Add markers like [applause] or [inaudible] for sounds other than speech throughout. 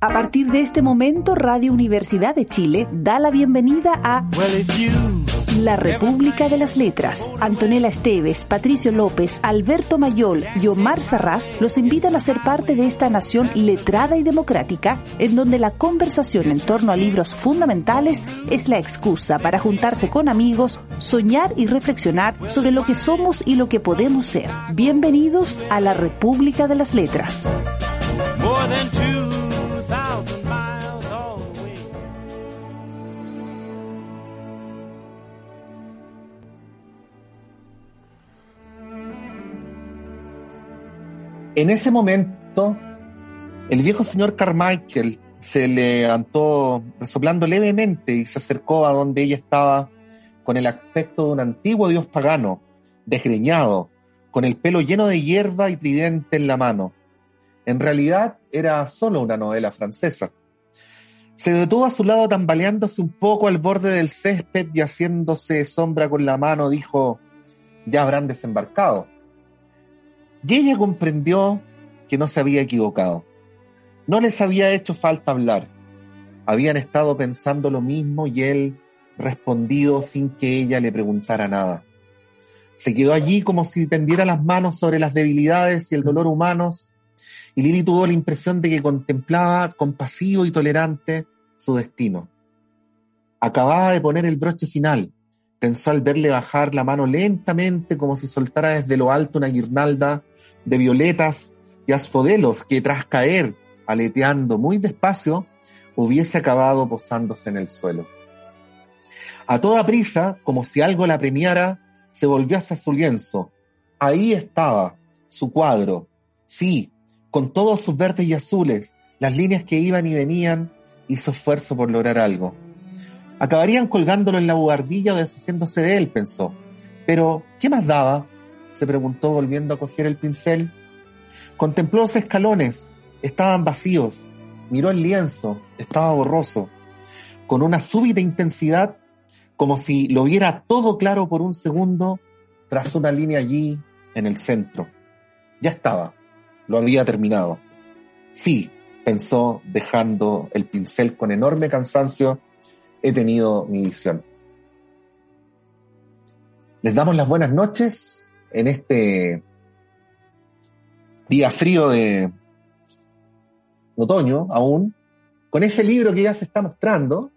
A partir de este momento, Radio Universidad de Chile da la bienvenida a La República de las Letras. Antonella Esteves, Patricio López, Alberto Mayol y Omar Sarraz los invitan a ser parte de esta nación letrada y democrática, en donde la conversación en torno a libros fundamentales es la excusa para juntarse con amigos, soñar y reflexionar sobre lo que somos y lo que podemos ser. Bienvenidos a La República de las Letras. En ese momento, el viejo señor Carmichael se levantó resoplando levemente y se acercó a donde ella estaba con el aspecto de un antiguo dios pagano, desgreñado, con el pelo lleno de hierba y tridente en la mano. En realidad era solo una novela francesa. Se detuvo a su lado tambaleándose un poco al borde del césped y haciéndose sombra con la mano dijo, ya habrán desembarcado. Y ella comprendió que no se había equivocado. No les había hecho falta hablar. Habían estado pensando lo mismo y él respondido sin que ella le preguntara nada. Se quedó allí como si tendiera las manos sobre las debilidades y el dolor humanos, y Lily tuvo la impresión de que contemplaba compasivo y tolerante su destino. Acababa de poner el broche final, pensó al verle bajar la mano lentamente como si soltara desde lo alto una guirnalda de violetas y asfodelos que tras caer, aleteando muy despacio, hubiese acabado posándose en el suelo. A toda prisa, como si algo la premiara, se volvió hacia su lienzo. Ahí estaba, su cuadro. Sí, con todos sus verdes y azules, las líneas que iban y venían, hizo esfuerzo por lograr algo. Acabarían colgándolo en la bugardilla o deshaciéndose de él, pensó. Pero, ¿qué más daba? se preguntó volviendo a coger el pincel. Contempló los escalones, estaban vacíos. Miró el lienzo, estaba borroso. Con una súbita intensidad, como si lo viera todo claro por un segundo, trazó una línea allí, en el centro. Ya estaba, lo había terminado. Sí, pensó, dejando el pincel con enorme cansancio, he tenido mi visión. Les damos las buenas noches en este día frío de otoño aún, con ese libro que ya se está mostrando,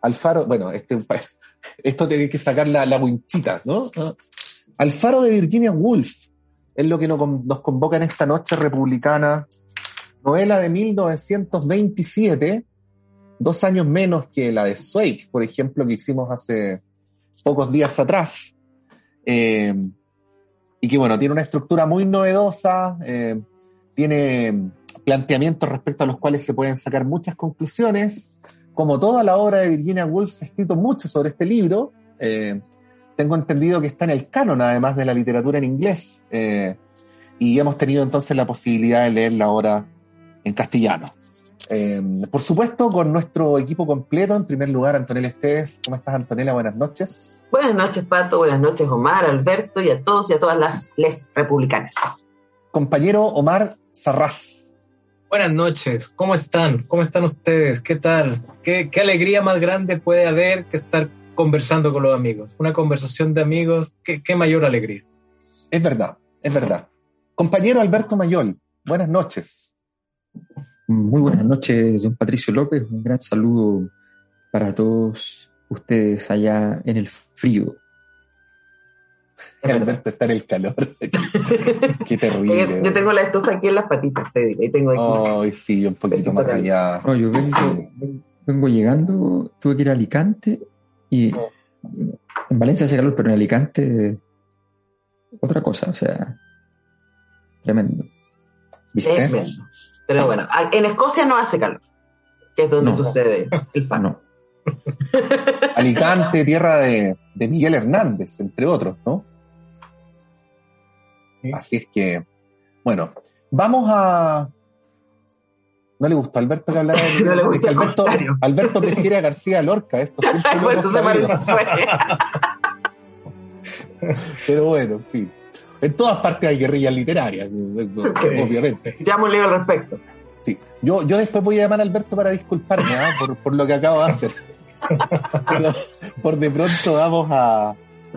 Alfaro, bueno, este, [laughs] esto tiene que sacar la, la winchita, ¿no? Alfaro de Virginia Woolf es lo que nos, convoca en esta noche republicana, novela de 1927, dos años menos que la de Swake, por ejemplo, que hicimos hace pocos días atrás. Eh, y que bueno, tiene una estructura muy novedosa, eh, tiene planteamientos respecto a los cuales se pueden sacar muchas conclusiones. Como toda la obra de Virginia Woolf, se ha escrito mucho sobre este libro. Eh, tengo entendido que está en el canon, además de la literatura en inglés. y hemos tenido entonces la posibilidad de leerla ahora en castellano. Em, por supuesto, con nuestro equipo completo, en primer lugar, Antonella Estés. ¿Cómo estás, Antonella? Buenas noches. Buenas noches, Pato. Buenas noches, Omar, Alberto y a todos y a todas las les republicanas. Compañero Omar Sarraz. Buenas noches, ¿cómo están? ¿Cómo están ustedes? ¿Qué tal? ¿Qué, qué alegría más grande puede haber que estar conversando con los amigos? Una conversación de amigos, qué, qué mayor alegría. Es verdad, es verdad. Compañero Alberto Mayol, buenas noches. Muy buenas noches, don Patricio López. Un gran saludo para todos ustedes allá en el frío. [laughs] Alberto está en el calor. [laughs] Qué terrible. Yo tengo la estufa aquí en las patitas, te digo. tengo aquí. Ay, sí, un poquito más allá. No, yo vengo, vengo llegando, tuve que ir a Alicante y en Valencia hace calor, pero en Alicante otra cosa, o sea, tremendo. Es Pero bueno, en Escocia no hace calor, que es donde sucede el fan. [laughs] Alicante, tierra de, de, Miguel Hernández, entre otros, ¿no? Así es que, bueno, vamos a. No le gustó a Alberto que hablara de. [laughs] no le gusta Alberto, Alberto prefiere a García Lorca, esto [laughs] [laughs] Pero bueno, en fin. En todas partes hay guerrillas literarias, obviamente. Ya hemos leído al respecto. Sí. Yo, yo después voy a llamar a Alberto para disculparme ¿ah? por, por, lo que acabo de hacer. por de pronto vamos a,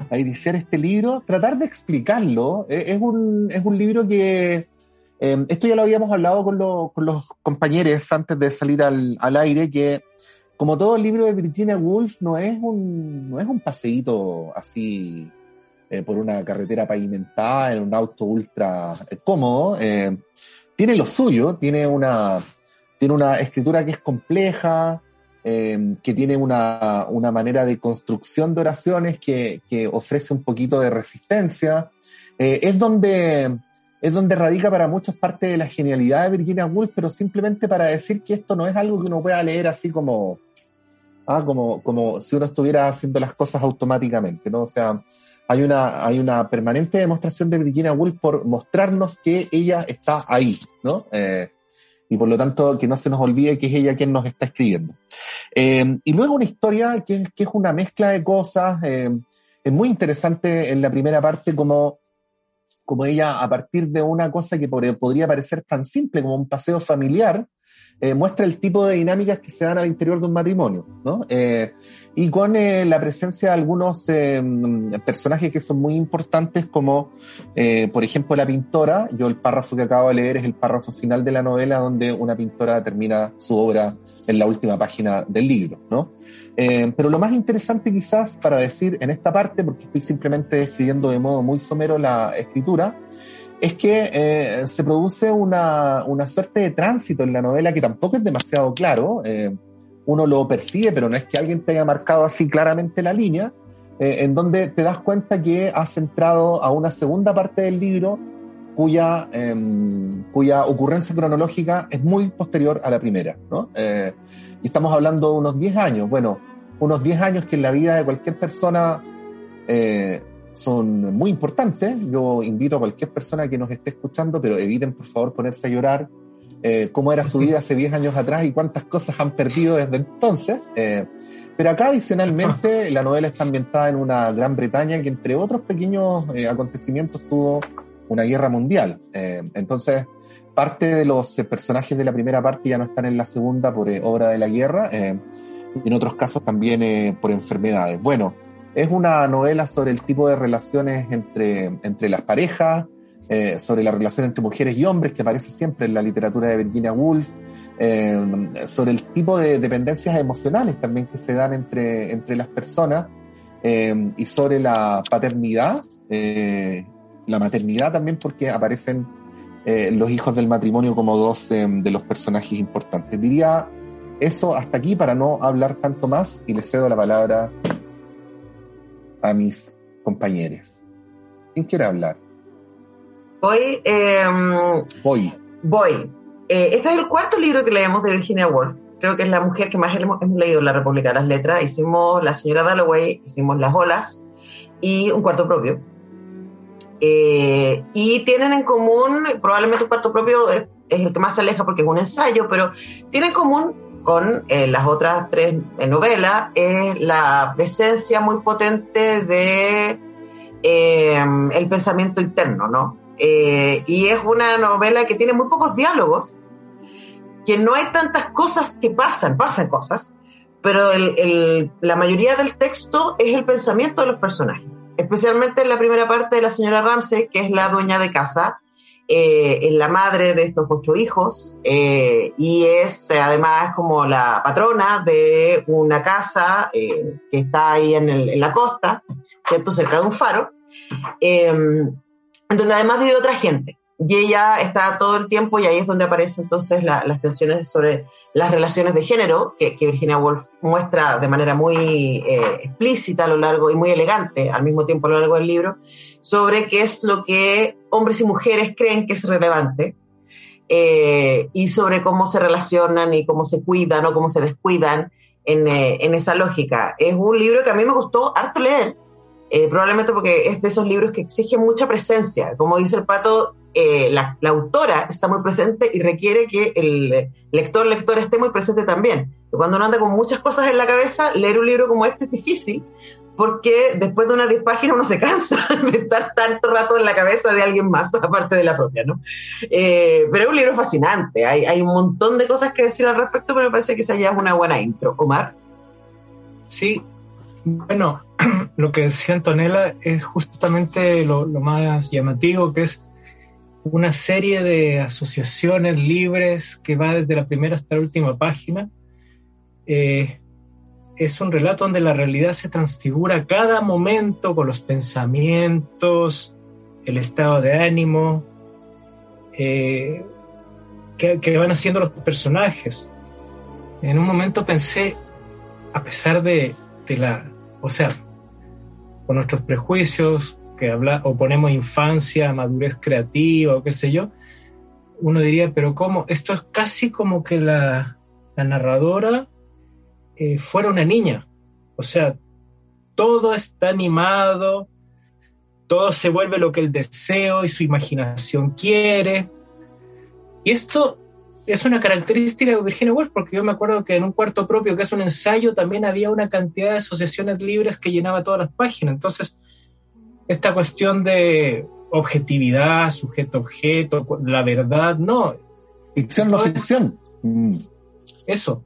a, iniciar este libro. Tratar de explicarlo. Eh, es un, es un libro que. Eh, esto ya lo habíamos hablado con, los compañeros antes de salir al, aire, que como todo el libro de Virginia Woolf, no es un, no es un paseíto así eh, por una carretera pavimentada en un auto ultra eh, cómodo. Eh, tiene lo suyo, tiene una, tiene una escritura que es compleja, que tiene una, una, manera de construcción de oraciones que, que ofrece un poquito de resistencia. es donde es donde radica para muchos parte de la genialidad de Virginia Woolf, pero simplemente para decir que esto no es algo que uno pueda leer así como, ah, como, como si uno estuviera haciendo las cosas automáticamente, ¿no? O sea, hay una, hay una permanente demostración de Virginia Woolf por mostrarnos que ella está ahí, ¿no? Eh, y por lo tanto que no se nos olvide que es ella quien nos está escribiendo. Eh, y luego una historia que, que, es una mezcla de cosas, eh, es muy interesante en la primera parte como, como ella a partir de una cosa que podría parecer tan simple como un paseo familiar, eh, muestra el tipo de dinámicas que se dan al interior de un matrimonio, ¿no? Eh, y con eh, la presencia de algunos personajes que son muy importantes, como por ejemplo la pintora. Yo el párrafo que acabo de leer es el párrafo final de la novela, donde una pintora termina su obra en la última página del libro, ¿no? Pero lo más interesante quizás para decir en esta parte, porque estoy simplemente describiendo de modo muy somero la escritura, es que eh, se produce una, una, suerte de tránsito en la novela que tampoco es demasiado claro. Eh, uno lo percibe, pero no es que alguien te haya marcado así claramente la línea, eh, en donde te das cuenta que has entrado a una segunda parte del libro cuya, em, cuya ocurrencia cronológica es muy posterior a la primera. ¿no? y estamos hablando de unos 10 años. Bueno, unos 10 años que en la vida de cualquier persona son muy importantes. Yo invito a cualquier persona que nos esté escuchando, pero eviten por favor ponerse a llorar eh, cómo era su vida hace 10 años atrás y cuántas cosas han perdido desde entonces. Eh, pero acá adicionalmente la novela está ambientada en una Gran Bretaña que entre otros pequeños eh, acontecimientos tuvo una guerra mundial. entonces, parte de los personajes de la primera parte ya no están en la segunda por obra de la guerra, en otros casos también por enfermedades. Bueno, es una novela sobre el tipo de relaciones entre, entre las parejas, eh, sobre la relación entre mujeres y hombres, que aparece siempre en la literatura de Virginia Woolf, eh, sobre el tipo de dependencias emocionales también que se dan entre, entre las personas, eh, y sobre la paternidad, la maternidad también, porque aparecen los hijos del matrimonio como dos de los personajes importantes. Diría eso hasta aquí para no hablar tanto más y le cedo la palabra a mis compañeros. ¿Quién quiere hablar? Voy. Em, voy. Voy. Eh, este es el cuarto libro que leemos de Virginia Woolf. Creo que es la mujer que más hemos, leído en la República de las Letras. Hicimos La Señora Dalloway, hicimos Las Olas y un cuarto propio. Eh, y tienen en común, probablemente un cuarto propio es, el que más se aleja porque es un ensayo, pero tienen en común con eh, las otras tres eh, novelas es la presencia muy potente de eh, el pensamiento interno, ¿no? y es una novela que tiene muy pocos diálogos, que no hay tantas cosas que pasan, pasan cosas, pero la mayoría del texto es el pensamiento de los personajes, especialmente en la primera parte de la señora Ramsey, que es la dueña de casa, eh, es la madre de estos ocho hijos eh, y es eh, además como la patrona de una casa que está ahí en, la costa, ¿cierto? cerca de un faro, donde además vive otra gente. Y ella está todo el tiempo, y ahí es donde aparecen entonces las tensiones sobre las relaciones de género, que, Virginia Woolf muestra de manera muy explícita a lo largo y muy elegante al mismo tiempo a lo largo del libro, sobre qué es lo que hombres y mujeres creen que es relevante. eh, y sobre cómo se relacionan y cómo se cuidan o cómo se descuidan en, eh, en esa lógica. Es un libro que a mí me gustó harto leer, eh, probablemente porque es de esos libros que exigen mucha presencia. Como dice el pato, eh, la, autora está muy presente y requiere que el lector, lectora esté muy presente también. Cuando uno anda con muchas cosas en la cabeza, leer un libro como este es difícil, porque después de unas 10 páginas uno se cansa [laughs] de estar tanto rato en la cabeza de alguien más, [laughs] aparte de la propia, ¿no? Eh, pero es un libro fascinante, hay, hay, un montón de cosas que decir al respecto, pero me parece que esa ya es una buena intro. Omar. Sí, bueno, [clears throat] lo que decía Antonella es justamente lo, más llamativo, que es una serie de asociaciones libres que va desde la primera hasta la última página. Eh, es un relato donde la realidad se transfigura cada momento con los pensamientos, el estado de ánimo eh, que, van haciendo los personajes. En un momento pensé, a pesar de la o sea, con nuestros prejuicios, que habla, o ponemos infancia, madurez creativa o qué sé yo, uno diría, pero ¿cómo? Esto es casi como que la, narradora eh, fuera una niña. O sea, todo está animado, todo se vuelve lo que el deseo y su imaginación quiere. Y esto es una característica de Virginia Woolf, porque yo me acuerdo que en un cuarto propio, que es un ensayo, también había una cantidad de asociaciones libres que llenaba todas las páginas. Entonces, esta cuestión de objetividad, sujeto-objeto, la verdad, no. Ficción, no ficción. Mm. Eso,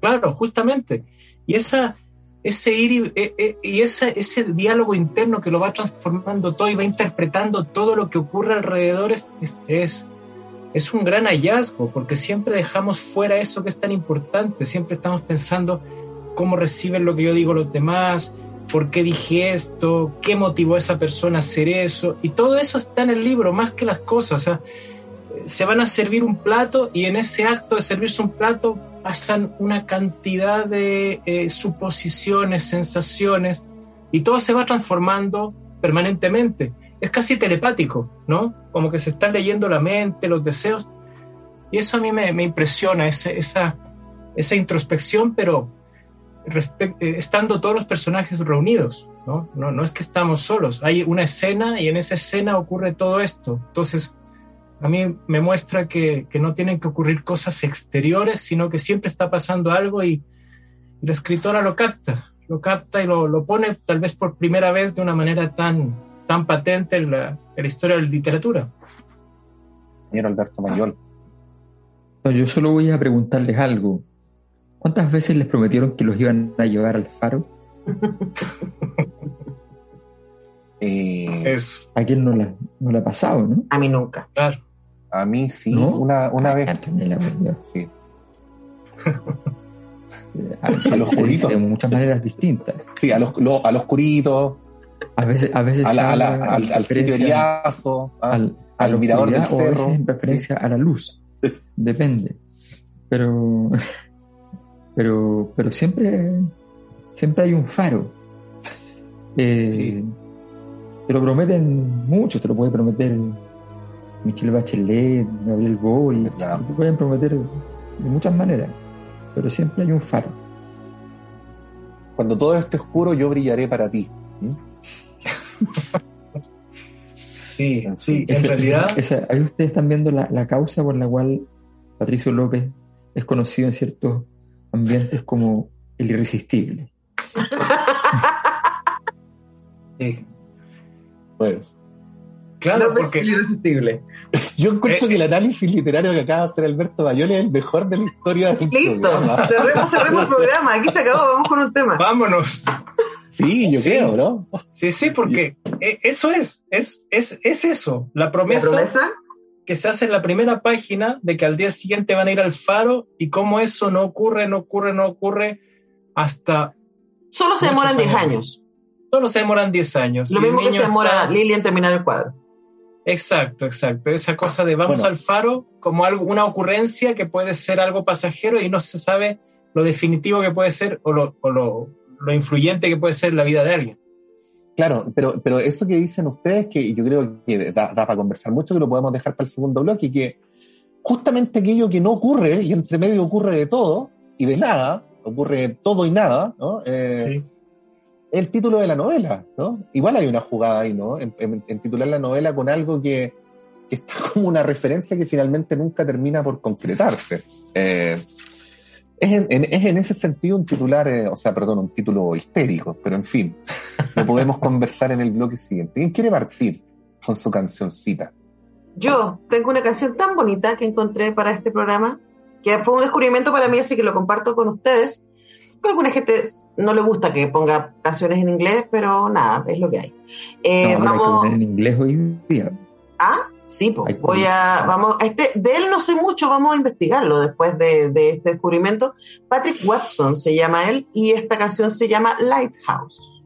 claro, justamente. Y esa, ese ir y, e, e, ese, ese diálogo interno que lo va transformando todo y va interpretando todo lo que ocurre alrededor es, es es un gran hallazgo porque siempre dejamos fuera eso que es tan importante, siempre estamos pensando cómo reciben lo que yo digo los demás, por qué dije esto, qué motivó a esa persona a hacer eso, y todo eso está en el libro, más que las cosas, o sea, se van a servir un plato y en ese acto de servirse un plato pasan una cantidad de eh, suposiciones, sensaciones, y todo se va transformando permanentemente es casi telepático, ¿no? Como que se está leyendo la mente, los deseos. Y eso a mí me, impresiona, esa, esa introspección, pero estando todos los personajes reunidos, ¿no? ¿no? No es que estamos solos, hay una escena y en esa escena ocurre todo esto. Entonces, a mí me muestra que, no tienen que ocurrir cosas exteriores, sino que siempre está pasando algo y, la escritora lo capta, lo capta y lo, lo pone tal vez por primera vez de una manera tan, tan patente en la, historia de la literatura. Señor Alberto Mayol. yo solo voy a preguntarles algo. ¿Cuántas veces les prometieron que los iban a llevar al faro? [laughs] eh, ¿A quién no la, no la ha pasado, no? A mí nunca. Claro. A mí sí, una, una vez. sí. [laughs] a, los curitos. De muchas maneras distintas. Sí, a los, a los curitos, a veces, a veces al, sitio de al, al mirador del cerro. en referencia a la luz. [laughs] Depende. Pero, pero, pero siempre, siempre hay un faro. Eh, te lo prometen mucho, te lo puede prometer Michelle Bachelet, Gabriel Boy, te pueden prometer de muchas maneras, pero siempre hay un faro. Cuando todo esté oscuro, yo brillaré para ti. [laughs] sí, sí, en realidad. ahí ustedes están viendo la, causa por la cual Patricio López es conocido en ciertos ambientes como el irresistible. sí. Bueno. Claro, porque... irresistible. Yo encuentro que el análisis literario que acaba de hacer Alberto Bayón es el mejor de la historia del Listo, cerremos, cerremos el [laughs] programa. Aquí se acabó, vamos con un tema. Vámonos. Sí, yo creo, ¿no? Sí, sí, porque e, eso es, es, es, es eso, la promesa, que se hace en la primera página de que al día siguiente van a ir al faro y cómo eso no ocurre, no ocurre, no ocurre hasta... Solo se demoran 10 años. Solo se demoran 10 años. Lo mismo que se demora Lili en terminar el cuadro. Exacto, exacto. Esa cosa de vamos al faro como algo, una ocurrencia que puede ser algo pasajero y no se sabe lo definitivo que puede ser o lo, o lo, lo influyente que puede ser la vida de alguien. Claro, pero, pero eso que dicen ustedes, que yo creo que da, para conversar mucho, que lo podemos dejar para el segundo bloque, y que justamente aquello que no ocurre y entre medio ocurre de todo y de nada, ocurre todo y nada, ¿no? Eh, el título de la novela, ¿no? Igual hay una jugada ahí, ¿no? En, titular la novela con algo que, está [laughs] como una referencia que finalmente nunca termina por concretarse. Eh, es, en, ese sentido un titular, eh, o sea, perdón, un título histérico, pero en fin, lo podemos [laughs] conversar en el bloque siguiente. ¿Quién quiere partir con su cancioncita? Yo tengo una canción tan bonita que encontré para este programa, que fue un descubrimiento para mí, así que lo comparto con ustedes. A alguna gente no le gusta que ponga canciones en inglés, pero nada, es lo que hay. Eh, vamos... en inglés hoy día. Ah, sí, pues voy a, vamos, este, de él no sé mucho, vamos a investigarlo después de, de este descubrimiento. Patrick Watson se llama él y esta canción se llama Lighthouse.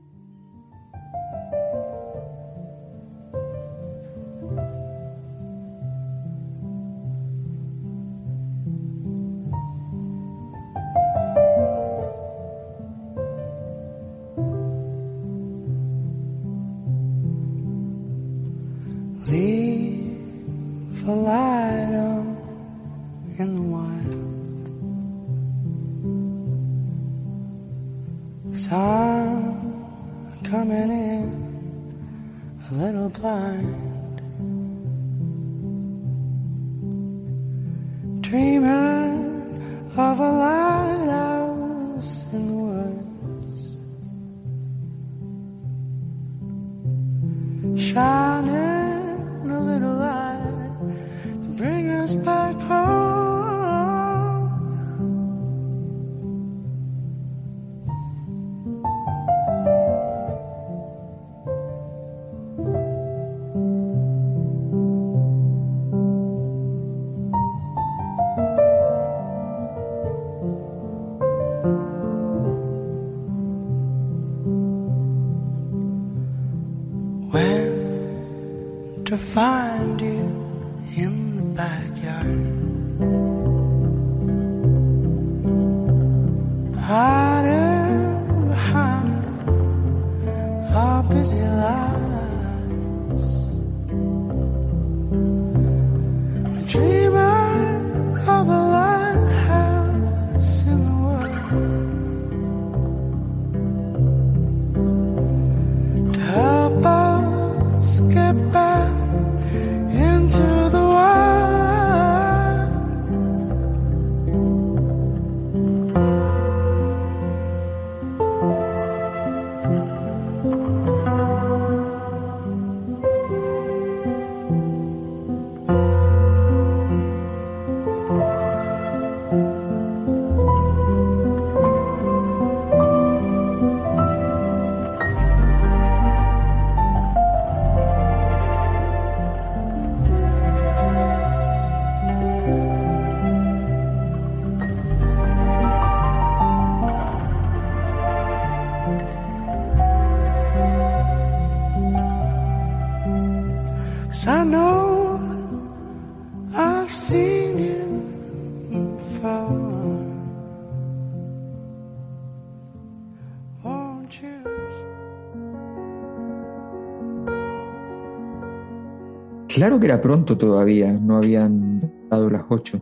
Claro que era pronto todavía, no habían dado las ocho,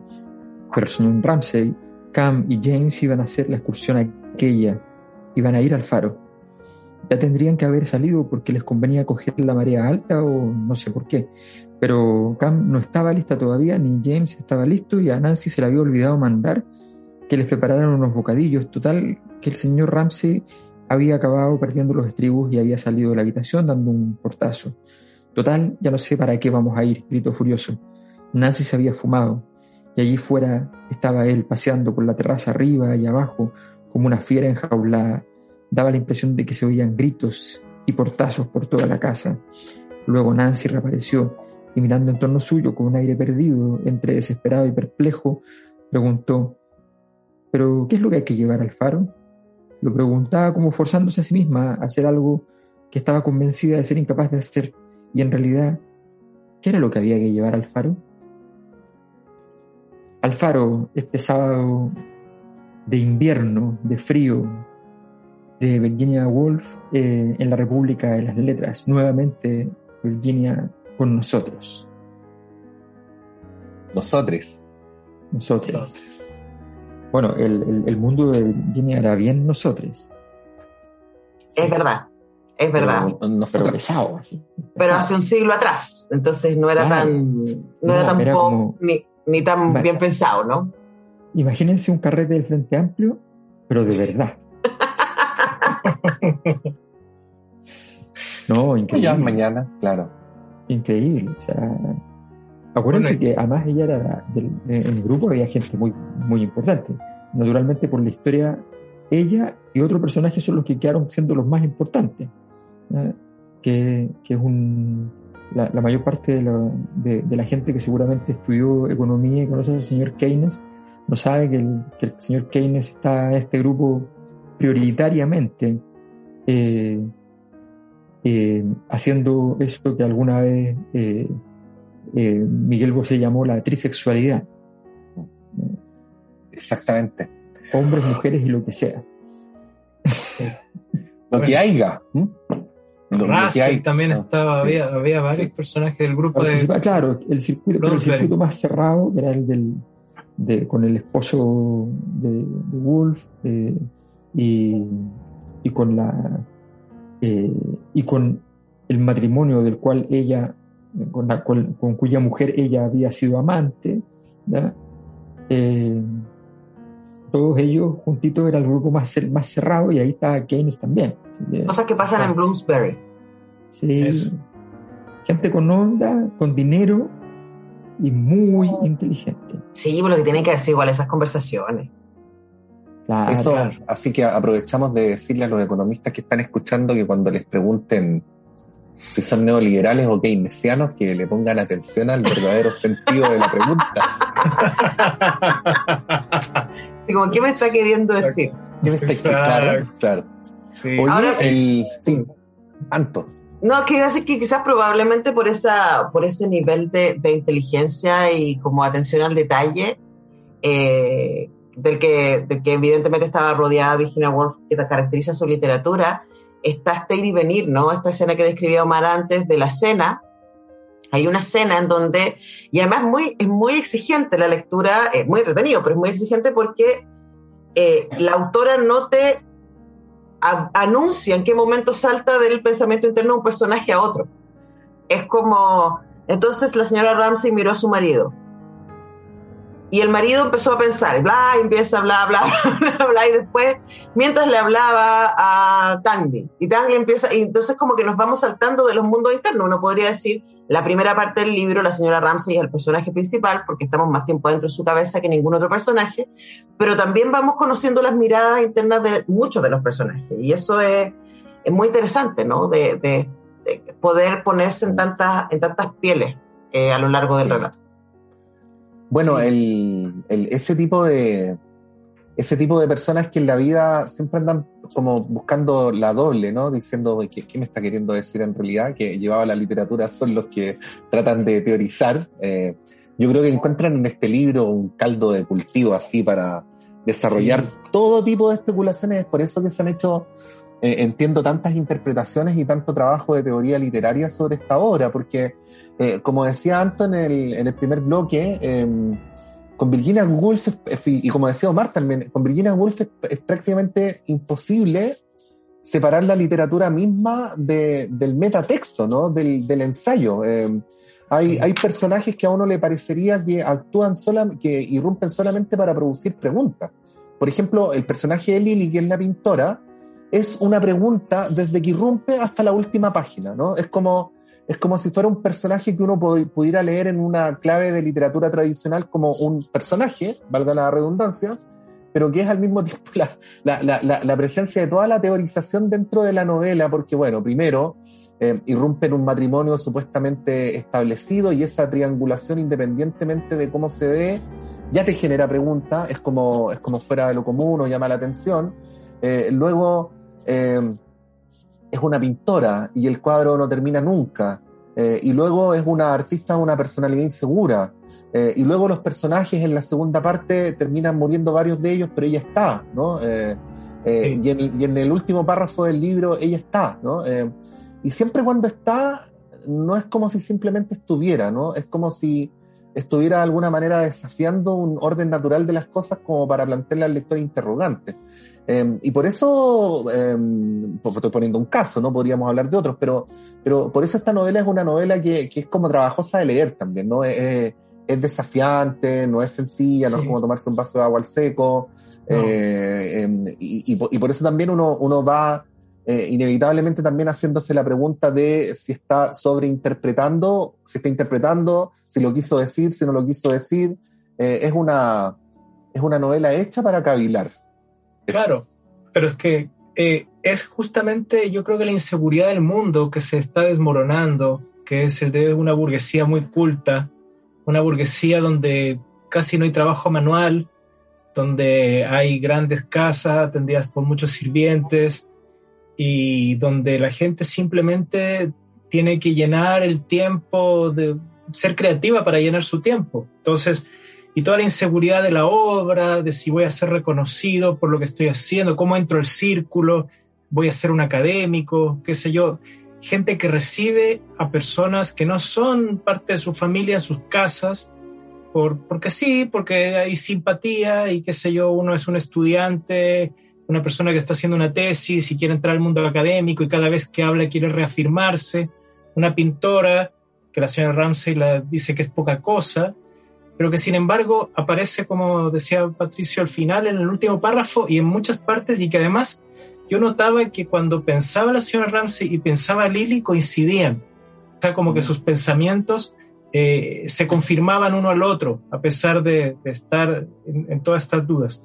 pero Ramsey, Cam y James iban a hacer la excursión aquella, iban a ir al faro. Ya tendrían que haber salido porque les convenía coger la marea alta o no sé por qué, pero Cam no estaba lista todavía, ni James estaba listo y a Nancy se le había olvidado mandar que les prepararan unos bocadillos. Total, que el señor Ramsey había acabado perdiendo los estribos y había salido de la habitación dando un portazo. Total, ya no sé para qué vamos a ir, gritó furioso. Nancy se había fumado, y allí fuera estaba él paseando por la terraza arriba y abajo como una fiera enjaulada. Daba la impresión de que se oían gritos y portazos por toda la casa. Luego Nancy reapareció y mirando en torno suyo con un aire perdido, entre desesperado y perplejo, preguntó, ¿pero qué es lo que hay que llevar al faro? Lo preguntaba como forzándose a sí misma a hacer algo que estaba convencida de ser incapaz de hacer. Y en realidad, ¿qué era lo que había que llevar al faro? Al faro, este sábado de invierno, de frío, de Virginia Woolf eh, en la República de las Letras. Nuevamente, Virginia con nosotros. Nosotros. nosotros. Bueno, el, el, mundo viene ahora bien nosotros. Es verdad, es verdad. Pero, pero, hace un siglo atrás, entonces no era tan, no, era tan pop, ni, ni, tan bien pensado, ¿no? Imagínense un carrete del Frente Amplio, pero de verdad. [laughs] no, increíble. Ya mañana, claro. Increíble, o sea Acuérdense que además ella era del, en el grupo había gente muy, muy importante. Naturalmente por la historia, ella y otro personaje son los que quedaron siendo los más importantes. Que, que, es un, la, mayor parte de la, de, la, gente que seguramente estudió economía y conoce al señor Keynes, no sabe que el, que el señor Keynes está en este grupo prioritariamente eh, eh, haciendo eso que alguna vez eh, Miguel Bosé llamó la trisexualidad. Exactamente. Hombres, mujeres y lo que sea. Lo que haya. Russell también estaba, había, había varios personajes del grupo de. Claro, el circuito, el circuito más cerrado era el del. De, con el esposo de, Wolf eh, y, y, con la eh, y con el matrimonio del cual ella con, con, cuya mujer ella había sido amante, eh, todos ellos juntitos era el grupo más, más cerrado y ahí está Keynes también. Cosas que pasan en Bloomsbury. Sí. Gente con onda, con dinero y muy inteligente. Sí, lo que tienen que hacer igual esas conversaciones. Eso, así que aprovechamos de decirle a los economistas que están escuchando que cuando les pregunten si son neoliberales o keynesianos, que le pongan atención al verdadero [laughs] sentido de la pregunta. [laughs] Y como, ¿qué me está queriendo decir? ¿Qué me está Claro, claro. Ahora, el, sí, Anto. No, que decir que quizás probablemente por esa, por ese nivel de, inteligencia y como atención al detalle, eh, del, que, del que evidentemente estaba rodeada Virginia Woolf, que caracteriza su literatura, está este ir y venir, ¿no? Esta escena que describía Omar antes de la cena. Hay una escena en donde, y además muy, es muy exigente la lectura, es muy entretenido, pero es muy exigente porque eh, la autora no te anuncia en qué momento salta del pensamiento interno de un personaje a otro. Es como, entonces la señora Ramsey miró a su marido y el marido empezó a pensar, bla, empieza bla, bla, [laughs] bla, bla, y después, mientras le hablaba a Tangli, y Tangli empieza, y entonces como que nos vamos saltando de los mundos internos. Uno podría decir, la primera parte del libro, la señora Ramsey es el personaje principal, porque estamos más tiempo dentro de su cabeza que ningún otro personaje, pero también vamos conociendo las miradas internas de muchos de los personajes, y eso es, es muy interesante, ¿no? De, poder ponerse en tantas, en tantas pieles eh, a lo largo del relato. Bueno, el, ese tipo de ese tipo de personas que en la vida siempre andan como buscando la doble, ¿no? Diciendo, ¿qué, qué me está queriendo decir en realidad? Que llevaba la literatura son los que tratan de teorizar. Eh, yo creo que encuentran en este libro un caldo de cultivo así para desarrollar todo tipo de especulaciones. Es por eso que se han hecho, eh, entiendo, tantas interpretaciones y tanto trabajo de teoría literaria sobre esta obra, porque eh, como decía Anton en el, en el primer bloque, em, con Virginia Woolf, y como decía Omar también, con Virginia Woolf es, prácticamente imposible separar la literatura misma del metatexto, ¿no? del, del ensayo. Em, hay, hay, personajes que a uno le parecería que actúan sola, que irrumpen solamente para producir preguntas. Por ejemplo, el personaje de Lily, que es la pintora, es una pregunta desde que irrumpe hasta la última página, ¿no? Es como, es como si fuera un personaje que uno pudiera leer en una clave de literatura tradicional como un personaje, valga la redundancia, pero que es al mismo [laughs] tiempo la, presencia de toda la teorización dentro de la novela, porque bueno, primero eh, irrumpe en un matrimonio supuestamente establecido y esa triangulación independientemente de cómo se ve, ya te genera preguntas, es como, es como fuera de lo común o llama la atención. Eh, luego, eh, es una pintora y el cuadro no termina nunca. Eh, y luego es una artista, una personalidad insegura. Eh, y luego los personajes en la segunda parte terminan muriendo varios de ellos, pero ella está, ¿no? Eh, y, en, el último párrafo del libro ella está, ¿no? y siempre cuando está, no es como si simplemente estuviera, ¿no? Es como si estuviera de alguna manera desafiando un orden natural de las cosas como para plantearle al lector interrogantes. Em, y por eso, pues estoy poniendo un caso, no podríamos hablar de otros, pero, pero por eso esta novela es una novela que, que es como trabajosa de leer también, ¿no? Es, es desafiante, no es sencilla, no es como tomarse un vaso de agua al seco, eh, em, y, y, por eso también uno, uno va eh, inevitablemente también haciéndose la pregunta de si está sobreinterpretando, si está interpretando, si lo quiso decir, si no lo quiso decir. Eh, es, una, es una novela hecha para cavilar. Claro, pero es que eh, es justamente, yo creo que la inseguridad del mundo que se está desmoronando, que es el de una burguesía muy culta, una burguesía donde casi no hay trabajo manual, donde hay grandes casas atendidas por muchos sirvientes, y donde la gente simplemente tiene que llenar el tiempo de ser creativa para llenar su tiempo. Entonces, y toda la inseguridad de la obra, de si voy a ser reconocido por lo que estoy haciendo, cómo entro al círculo, voy a ser un académico, qué sé yo. Gente que recibe a personas que no son parte de su familia en sus casas, por, porque sí, porque hay simpatía y qué sé yo, uno es un estudiante una persona que está haciendo una tesis y quiere entrar al mundo académico y cada vez que habla quiere reafirmarse, una pintora que la señora Ramsey la dice que es poca cosa, pero que sin embargo aparece, como decía Patricio, al final, en el último párrafo y en muchas partes y que además yo notaba que cuando pensaba la señora Ramsey y pensaba Lily coincidían, o sea, como que mm. sus pensamientos eh, se confirmaban uno al otro, a pesar de, estar en todas estas dudas.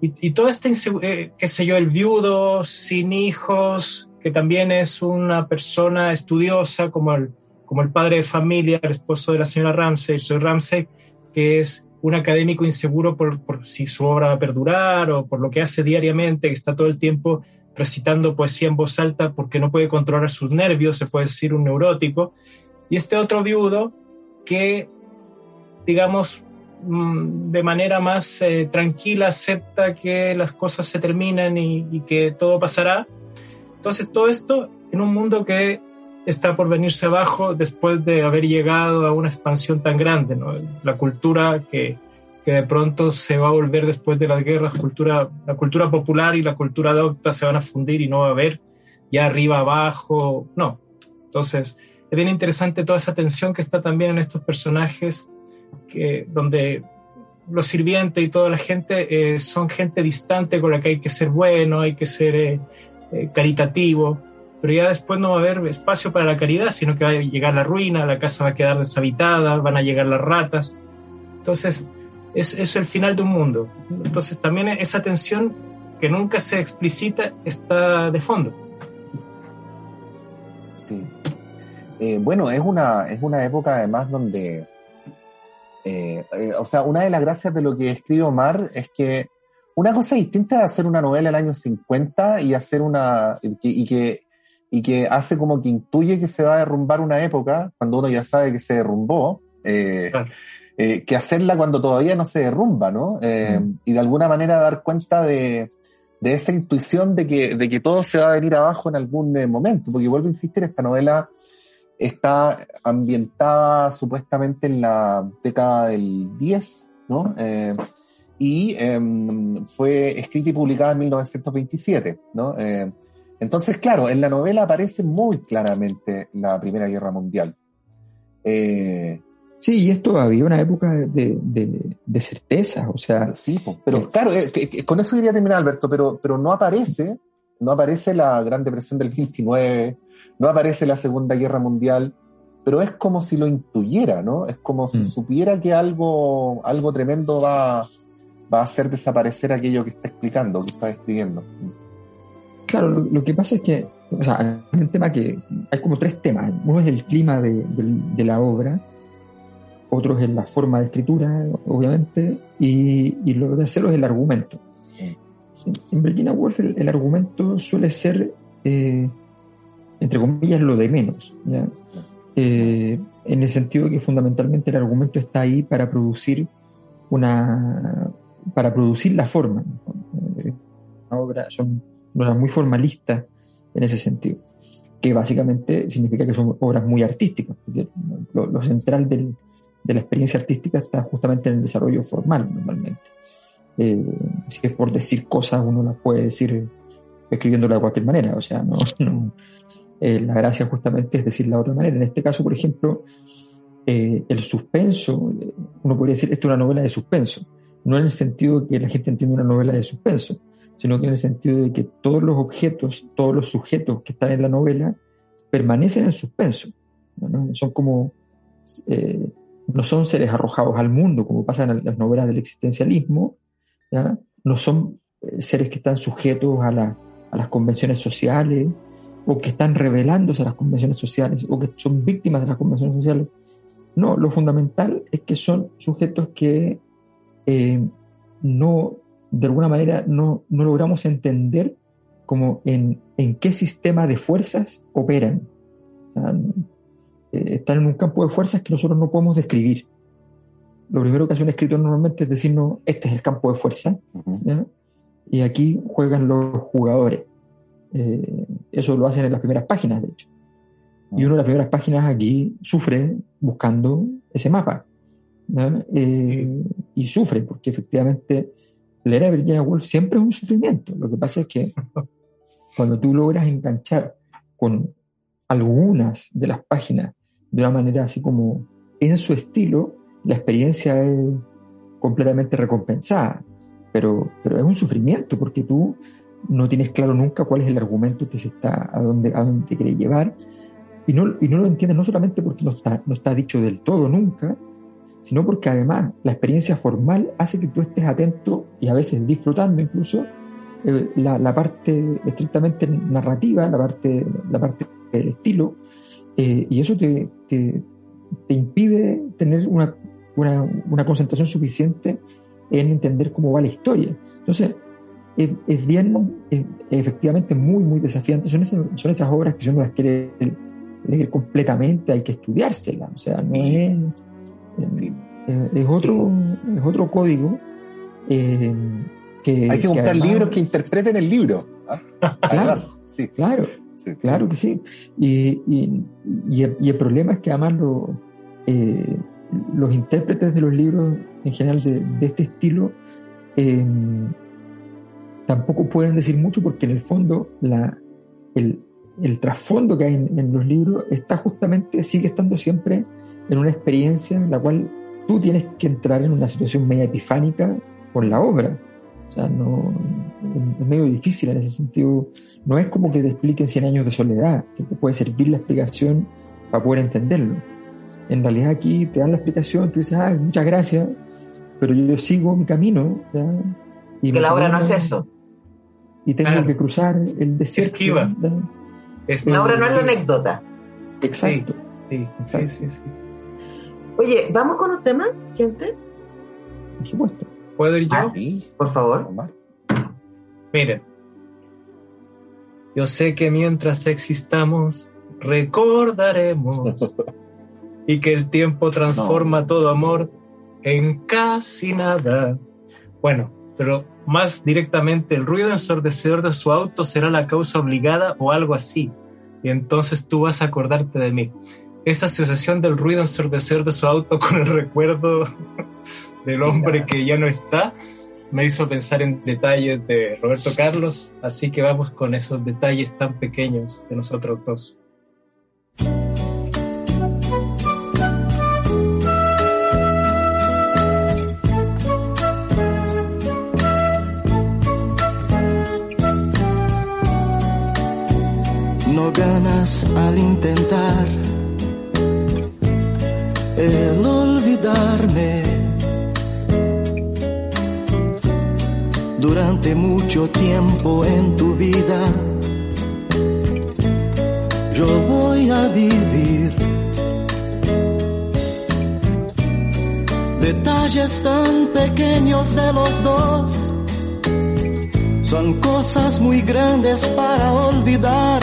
Y, todo este, eh, qué sé yo, el viudo sin hijos, que también es una persona estudiosa, como el, como el padre de familia, el esposo de la señora Ramsey, soy Ramsey, que es un académico inseguro por, si su obra va a perdurar o por lo que hace diariamente, que está todo el tiempo recitando poesía en voz alta porque no puede controlar sus nervios, se puede decir un neurótico. Y este otro viudo que, digamos, Mm, de manera más eh, tranquila acepta que las cosas se terminan y, que todo pasará. Entonces todo esto en un mundo que está por venirse abajo después de haber llegado a una expansión tan grande, La cultura que, que de pronto se va a volver después de las guerras, cultura, la cultura popular y la cultura docta se van a fundir y no va a haber ya arriba, abajo, no. Entonces, es bien interesante toda esa tensión que está también en estos personajes que, donde los sirvientes y toda la gente eh, son gente distante con la que hay que ser bueno, hay que ser eh, eh, caritativo, pero ya después no va a haber espacio para la caridad, sino que va a llegar la ruina, la casa va a quedar deshabitada, van a llegar las ratas. Entonces, es, es el final de un mundo. Entonces, también esa tensión que nunca se explicita está de fondo. Sí. bueno, es una, es una época además donde eh, eh, o sea, una de las gracias de lo que escribe Omar es que una cosa distinta es hacer una novela del año 50 y hacer una. y que, hace como que intuye que se va a derrumbar una época, cuando uno ya sabe que se derrumbó, eh, que hacerla cuando todavía no se derrumba, ¿no? Mm. Y de alguna manera dar cuenta de, de esa intuición de que, de que todo se va a venir abajo en algún momento, porque vuelvo a insistir, esta novela está ambientada supuestamente en la década del 10, ¿no? Eh, y em, fue escrita y publicada en 1927, ¿no? Eh, entonces, claro, en la novela aparece muy claramente la Primera Guerra Mundial. Eh, sí, y esto había una época de, de, certeza, o sea... Sí, pero claro, con eso quería terminar, Alberto, pero, pero no aparece, no aparece la Gran Depresión del 29, no aparece la Segunda Guerra Mundial, pero es como si lo intuyera, ¿no? Es como si mm. supiera que algo, algo tremendo va, va a hacer desaparecer aquello que está explicando, que está escribiendo. Claro, lo, que pasa es que, o sea, hay un tema que, hay como tres temas. Uno es el clima de, la obra, otro es la forma de escritura, obviamente, y, y lo tercero es el argumento. En, Virginia Woolf el, argumento suele ser eh, entre comillas, lo de menos. Eh, en el sentido que fundamentalmente el argumento está ahí para producir una para producir la forma. Una obra son obras muy formalistas en ese sentido, que básicamente significa que son obras muy artísticas, porque lo, central del, de la experiencia artística está justamente en el desarrollo formal normalmente. Eh, si es por decir cosas, uno las puede decir escribiéndola de cualquier manera, o sea, [laughs] no, eh, la gracia justamente es decirla de otra manera. En este caso, por ejemplo, eh, el suspenso, uno podría decir, esto es una novela de suspenso, no en el sentido que la gente entiende una novela de suspenso, sino que en el sentido de que todos los objetos, todos los sujetos que están en la novela permanecen en suspenso. ¿no? Son como, eh, no son seres arrojados al mundo, como pasa en las novelas del existencialismo, no son eh, seres que están sujetos a, a las convenciones sociales, o que están revelándose a las convenciones sociales, o que son víctimas de las convenciones sociales. No, lo fundamental es que son sujetos que eh, no de alguna manera no, no logramos entender como en, en, qué sistema de fuerzas operan. Eh, están en un campo de fuerzas que nosotros no podemos describir. Lo primero que hace un escritor normalmente es decirnos, este es el campo de fuerza, y aquí juegan los jugadores. Eh, eso lo hacen en las primeras páginas, de hecho. Y uno de las primeras páginas aquí sufre buscando ese mapa. Eh, y sufre, porque efectivamente leer a Virginia Woolf siempre es un sufrimiento. Lo que pasa es que [laughs] cuando tú logras enganchar con algunas de las páginas de una manera así como en su estilo, la experiencia es completamente recompensada. Pero, pero es un sufrimiento porque tú no tienes claro nunca cuál es el argumento que se está, a dónde, a dónde te quiere llevar. Y no, y no lo entiendes no solamente porque no está, no está dicho del todo nunca, sino porque además la experiencia formal hace que tú estés atento y a veces disfrutando incluso eh, la, parte estrictamente narrativa, la parte, la parte del estilo, eh, y eso te, te, impide tener una, una, una, concentración suficiente en entender cómo va la historia. Entonces, es, es bien, efectivamente muy, muy desafiante. Son esas, son esas obras que yo no las quiere leer completamente, hay que estudiárselas, o sea, no es eh, es, otro, es otro código eh, que... Hay que comprar libros que interpreten el libro. ¿ah? Claro, sí. claro, claro que sí. Y, y, el, problema es que además eh, los intérpretes de los libros en general de, este estilo tampoco pueden decir mucho porque en el fondo la, el, el trasfondo que hay en, los libros está justamente, sigue estando siempre en una experiencia en la cual tú tienes que entrar en una situación media epifánica con la obra. O sea, no, es medio difícil en ese sentido. No es como que te expliquen 100 años de soledad, que te puede servir la explicación para poder entenderlo. En realidad aquí te dan la explicación, tú dices, ah, muchas gracias, pero yo, sigo mi camino. Y que la obra no es eso. Y tengo que cruzar el desierto. Esquiva. la obra no es la anécdota. Exacto. sí, sí, sí. sí. Oye, ¿vamos con un tema, gente? Por supuesto. ¿Puedo ir yo? Ah, por favor. Miren, yo sé que mientras existamos, recordaremos [laughs] y que el tiempo transforma todo amor en casi nada. Bueno, pero más directamente, el ruido ensordecedor de su auto será la causa obligada o algo así. Y entonces tú vas a acordarte de mí esa asociación del ruido ensordecedor de su auto con el recuerdo del hombre que ya no está, me hizo pensar en detalles de Roberto Carlos, así que vamos con esos detalles tan pequeños de nosotros dos. No ganas al intentar Durante mucho tiempo en tu vida, yo voy a vivir detalles tan pequeños de los dos. Son cosas muy grandes para olvidar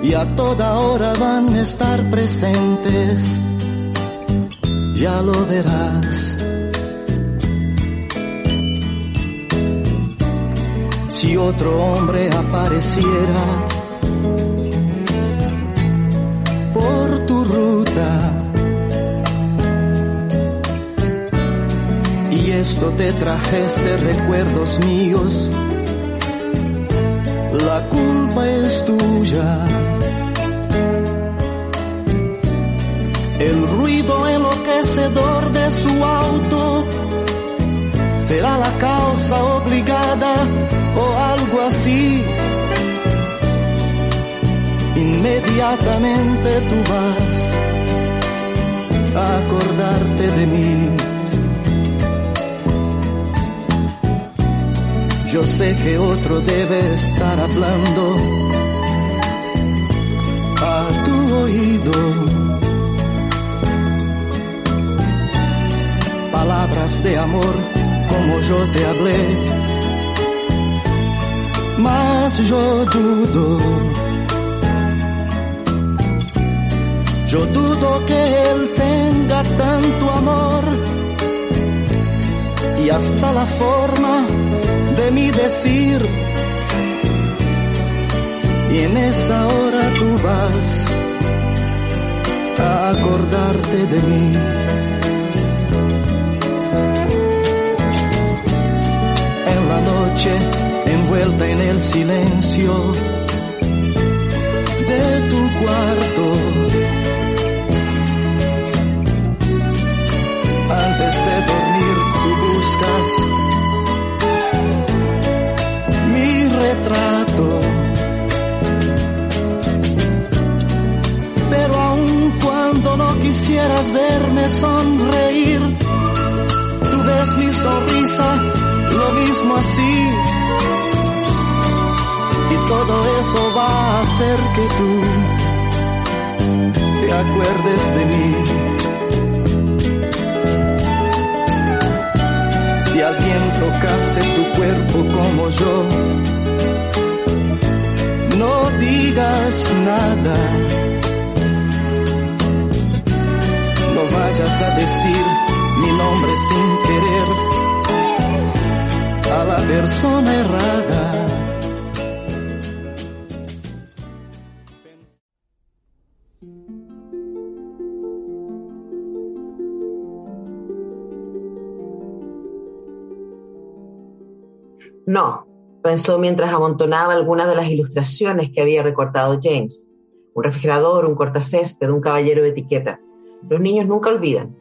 y a toda hora van a estar presentes, ya lo verás. si otro hombre apareciera por tu ruta y esto te trajese recuerdos míos, la culpa es tuya. El ruido enloquecedor de su auto será la causa obligada o algo así. Inmediatamente tú vas a acordarte de mí. Yo sé que otro debe estar hablando a tu oído. Palabras de amor como yo te hablé, mas yo dudo. Yo dudo que él tenga tanto amor y hasta la forma de mi decir. Y en esa hora tú vas a acordarte de mí. En el silencio de tu cuarto. Antes de dormir, tú buscas mi retrato. Pero aun cuando no quisieras verme sonreír, tú ves mi sonrisa lo mismo así. Todo eso va a hacer que tú te acuerdes de mí. Si alguien tocase tu cuerpo como yo, no digas nada. No vayas a decir mi nombre sin querer a la persona errada. No, pensó mientras amontonaba algunas de las ilustraciones que había recortado James. Un refrigerador, un cortacésped, un caballero de etiqueta. Los niños nunca olvidan.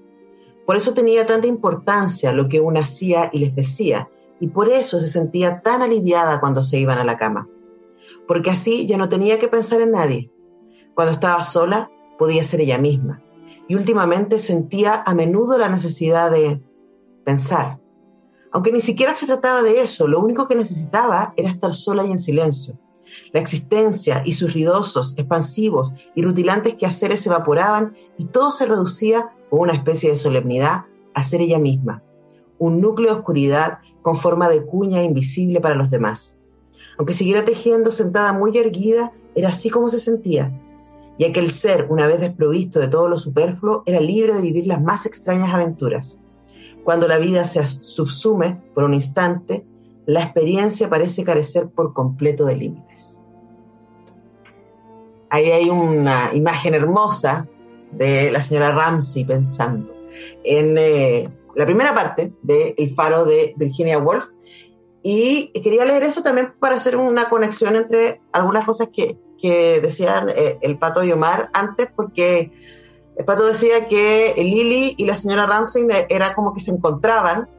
Por eso tenía tanta importancia lo que uno hacía y les decía, y por eso se sentía tan aliviada cuando se iban a la cama. Porque así ya no tenía que pensar en nadie. Cuando estaba sola, podía ser ella misma. Y últimamente sentía a menudo la necesidad de pensar. Aunque ni siquiera se trataba de eso, lo único que necesitaba era estar sola y en silencio. La existencia y sus ruidosos, expansivos y rutilantes quehaceres se evaporaban y todo se reducía con una especie de solemnidad a ser ella misma, un núcleo de oscuridad con forma de cuña invisible para los demás. Aunque siguiera tejiendo sentada muy erguida, era así como se sentía, y aquel ser, una vez desprovisto de todo lo superfluo, era libre de vivir las más extrañas aventuras. Cuando la vida se subsume por un instante, la experiencia parece carecer por completo de límites. Ahí hay una imagen hermosa de la señora Ramsey pensando en eh, la primera parte de El faro de Virginia Woolf. Y quería leer eso también para hacer una conexión entre algunas cosas que, que decían eh, el Pato y Omar antes, porque el Pato decía que Lily y la señora Ramsey era como que se encontraban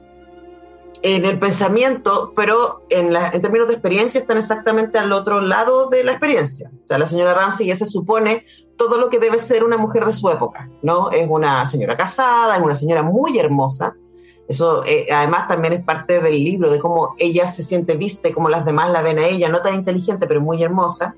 en el pensamiento, pero en, la, términos de experiencia están exactamente al otro lado de la experiencia. O sea, la señora Ramsey ya se supone todo lo que debe ser una mujer de su época, ¿no? Es una señora casada, es una señora muy hermosa. Eso eh, además también es parte del libro, de cómo ella se siente vista y cómo las demás la ven a ella, no tan inteligente, pero muy hermosa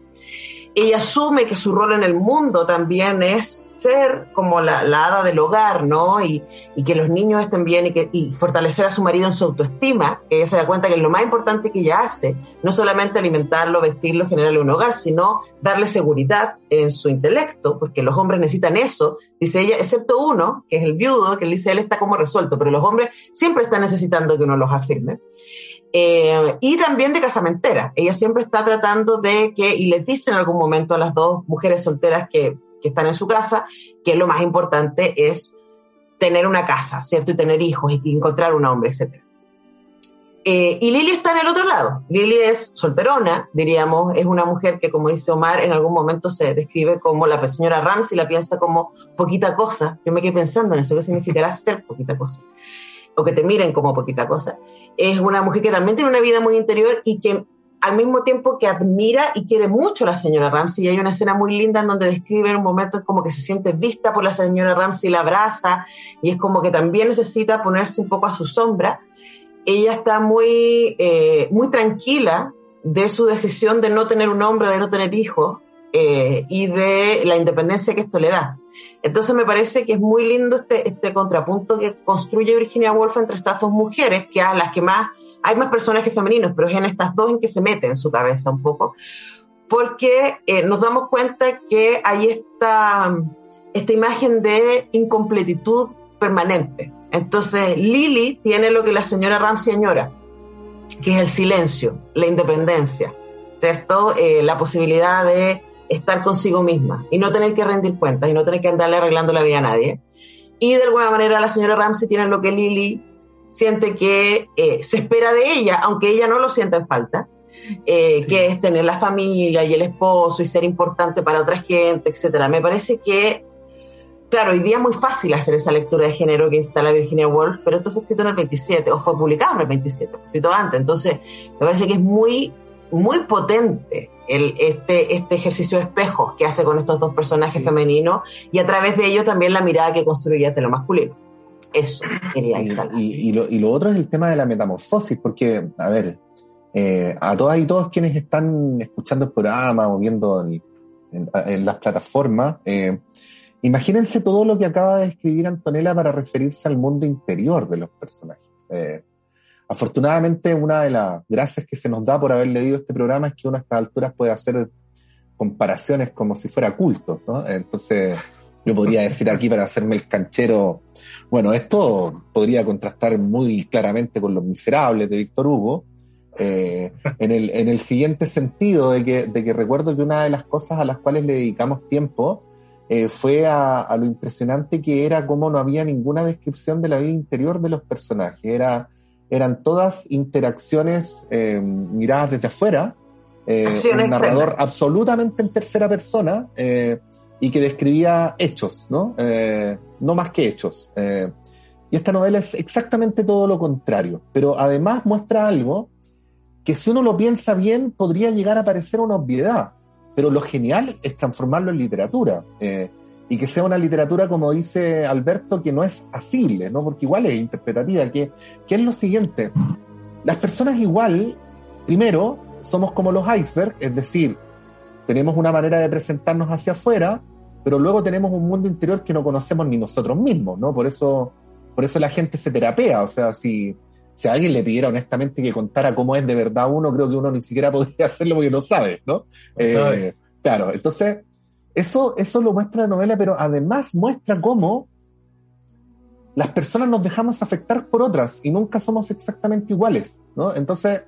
ella asume que su rol en el mundo también es ser como la, hada del hogar, ¿no? Y, que los niños estén bien y, que, fortalecer a su marido en su autoestima. Ella se da cuenta que lo más importante que ella hace, no solamente alimentarlo, vestirlo, generarle un hogar, sino darle seguridad en su intelecto, porque los hombres necesitan eso, dice ella, excepto uno, que es el viudo, que él dice él está como resuelto, pero los hombres siempre están necesitando que uno los afirme. Eh, y también de casamentera. Ella siempre está tratando de que, y les dice en algún momento a las dos mujeres solteras que, que están en su casa, que lo más importante es tener una casa, ¿cierto? Y tener hijos y encontrar un hombre, etc. Eh, y Lili está en el otro lado. Lili es solterona, diríamos, es una mujer que, como dice Omar, en algún momento se describe como la señora Ramsey, la piensa como poquita cosa. Yo me quedé pensando en eso, ¿qué significará ser poquita cosa? O que te miren como poquita cosa. Es una mujer que también tiene una vida muy interior y que al mismo tiempo que admira y quiere mucho a la señora Ramsey. Y hay una escena muy linda en donde describe en un momento como que se siente vista por la señora Ramsey, la abraza y es como que también necesita ponerse un poco a su sombra. Ella está muy, eh, muy tranquila de su decisión de no tener un hombre, de no tener hijos eh, y de la independencia que esto le da. Entonces me parece que es muy lindo este, este contrapunto que construye Virginia Woolf entre estas dos mujeres, que a las que más hay más personajes femeninos, pero es en estas dos en que se mete en su cabeza un poco, porque eh, nos damos cuenta que hay esta, esta imagen de incompletitud permanente. Entonces, Lily tiene lo que la señora Ramsey añora, que es el silencio, la independencia, ¿cierto? Eh, la posibilidad de estar consigo misma y no tener que rendir cuentas y no tener que andarle arreglando la vida a nadie. Y de alguna manera la señora Ramsey tiene lo que Lily siente que eh, se espera de ella, aunque ella no lo sienta en falta, eh, que es tener la familia y el esposo y ser importante para otra gente, etcétera. Me parece que, claro, hoy día es muy fácil hacer esa lectura de género que instala Virginia Woolf, pero esto fue escrito en el 27, o fue publicado en el 27, fue escrito antes. Entonces, me parece que es muy, muy potente el, este, este ejercicio de espejo que hace con estos dos personajes femeninos y a través de ello también la mirada que construye de lo masculino. Eso quería instalar. Y, lo, otro es el tema de la metamorfosis, porque, a ver, eh, a todas y todos quienes están escuchando el programa o viendo en, las plataformas, eh, imagínense todo lo que acaba de escribir Antonella para referirse al mundo interior de los personajes. Eh, afortunadamente, una de las gracias que se nos da por haber leído este programa es que uno a estas alturas puede hacer comparaciones como si fuera culto, ¿no? Entonces, yo podría decir aquí para hacerme el canchero, bueno, esto podría contrastar muy claramente con Los Miserables de Víctor Hugo, eh, en, el, en el siguiente sentido de que, de que recuerdo que una de las cosas a las cuales le dedicamos tiempo eh, fue a, lo impresionante que era cómo no había ninguna descripción de la vida interior de los personajes. Era, eran todas interacciones eh, miradas desde afuera, un narrador absolutamente en tercera persona, y que describía hechos, ¿no? Eh, no más que hechos. Eh, y esta novela es exactamente todo lo contrario, pero además muestra algo que si uno lo piensa bien podría llegar a parecer una obviedad, pero lo genial es transformarlo en literatura. Y que sea una literatura, como dice Alberto, que no es asible, ¿no? Porque igual es interpretativa, que, que es lo siguiente. Las personas igual, primero, somos como los icebergs, es decir, tenemos una manera de presentarnos hacia afuera, pero luego tenemos un mundo interior que no conocemos ni nosotros mismos, ¿no? Por eso, por eso la gente se terapea, o sea, si, si a alguien le pidiera honestamente que contara cómo es de verdad uno, creo que uno ni siquiera [laughs] podría hacerlo porque no sabe, ¿no? Eh, claro, entonces, eso, eso lo muestra la novela, pero además muestra cómo las personas nos dejamos afectar por otras y nunca somos exactamente iguales, ¿no? Entonces,